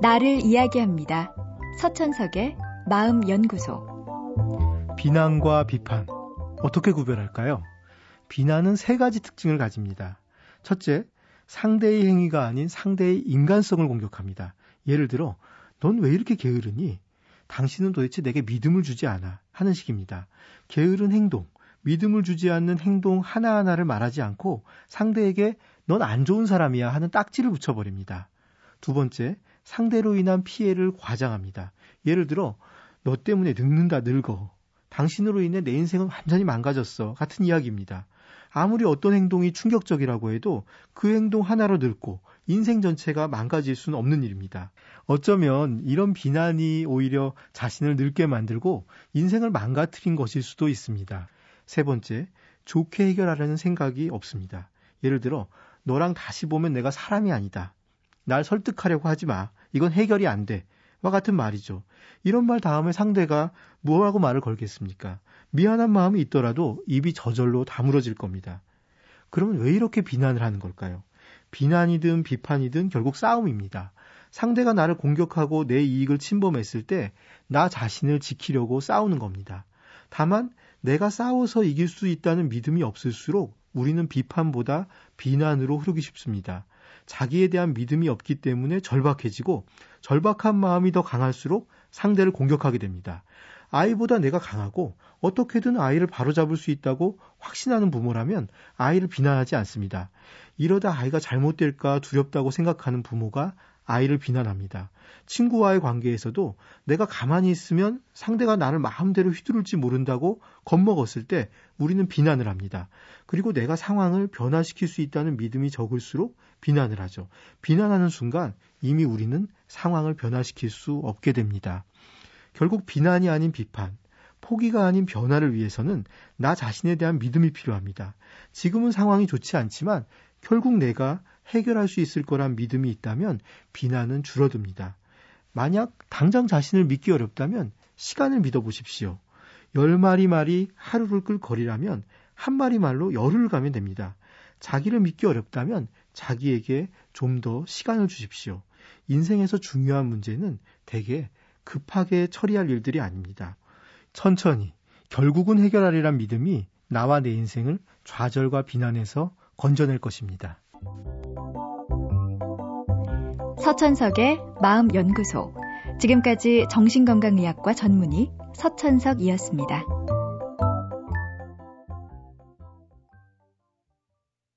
나를 이야기합니다. 서천석의 마음연구소. 비난과 비판. 어떻게 구별할까요? 비난은 세 가지 특징을 가집니다. 첫째, 상대의 행위가 아닌 상대의 인간성을 공격합니다. 예를 들어, 넌 왜 이렇게 게으르니? 당신은 도대체 내게 믿음을 주지 않아. 하는 식입니다. 게으른 행동, 믿음을 주지 않는 행동 하나하나를 말하지 않고 상대에게 넌 안 좋은 사람이야 하는 딱지를 붙여버립니다. 두 번째, 상대로 인한 피해를 과장합니다. 예를 들어, 너 때문에 늙는다, 늙어. 당신으로 인해 내 인생은 완전히 망가졌어. 같은 이야기입니다. 아무리 어떤 행동이 충격적이라고 해도 그 행동 하나로 늙고 인생 전체가 망가질 수는 없는 일입니다. 어쩌면 이런 비난이 오히려 자신을 늙게 만들고 인생을 망가뜨린 것일 수도 있습니다. 세 번째, 좋게 해결하려는 생각이 없습니다. 예를 들어, 너랑 다시 보면 내가 사람이 아니다. 날 설득하려고 하지 마. 이건 해결이 안 돼. 와 같은 말이죠. 이런 말 다음에 상대가 뭐라고 말을 걸겠습니까? 미안한 마음이 있더라도 입이 저절로 다물어질 겁니다. 그러면 왜 이렇게 비난을 하는 걸까요? 비난이든 비판이든 결국 싸움입니다. 상대가 나를 공격하고 내 이익을 침범했을 때 나 자신을 지키려고 싸우는 겁니다. 다만 내가 싸워서 이길 수 있다는 믿음이 없을수록 우리는 비판보다 비난으로 흐르기 쉽습니다. 자기에 대한 믿음이 없기 때문에 절박해지고 절박한 마음이 더 강할수록 상대를 공격하게 됩니다. 아이보다 내가 강하고 어떻게든 아이를 바로잡을 수 있다고 확신하는 부모라면 아이를 비난하지 않습니다. 이러다 아이가 잘못될까 두렵다고 생각하는 부모가 아이를 비난합니다. 친구와의 관계에서도 내가 가만히 있으면 상대가 나를 마음대로 휘두를지 모른다고 겁먹었을 때 우리는 비난을 합니다. 그리고 내가 상황을 변화시킬 수 있다는 믿음이 적을수록 비난을 하죠. 비난하는 순간 이미 우리는 상황을 변화시킬 수 없게 됩니다. 결국 비난이 아닌 비판, 포기가 아닌 변화를 위해서는 나 자신에 대한 믿음이 필요합니다. 지금은 상황이 좋지 않지만 결국 내가 해결할 수 있을 거란 믿음이 있다면 비난은 줄어듭니다. 만약 당장 자신을 믿기 어렵다면 시간을 믿어보십시오. 열 마리 말이 하루를 끌 거리라면 한 마리 말로 열흘 가면 됩니다. 자기를 믿기 어렵다면 자기에게 좀 더 시간을 주십시오. 인생에서 중요한 문제는 대개 급하게 처리할 일들이 아닙니다. 천천히, 결국은 해결하리란 믿음이 나와 내 인생을 좌절과 비난에서 건져낼 것입니다. 서천석의 마음연구소. 지금까지 정신건강의학과 전문의 서천석이었습니다.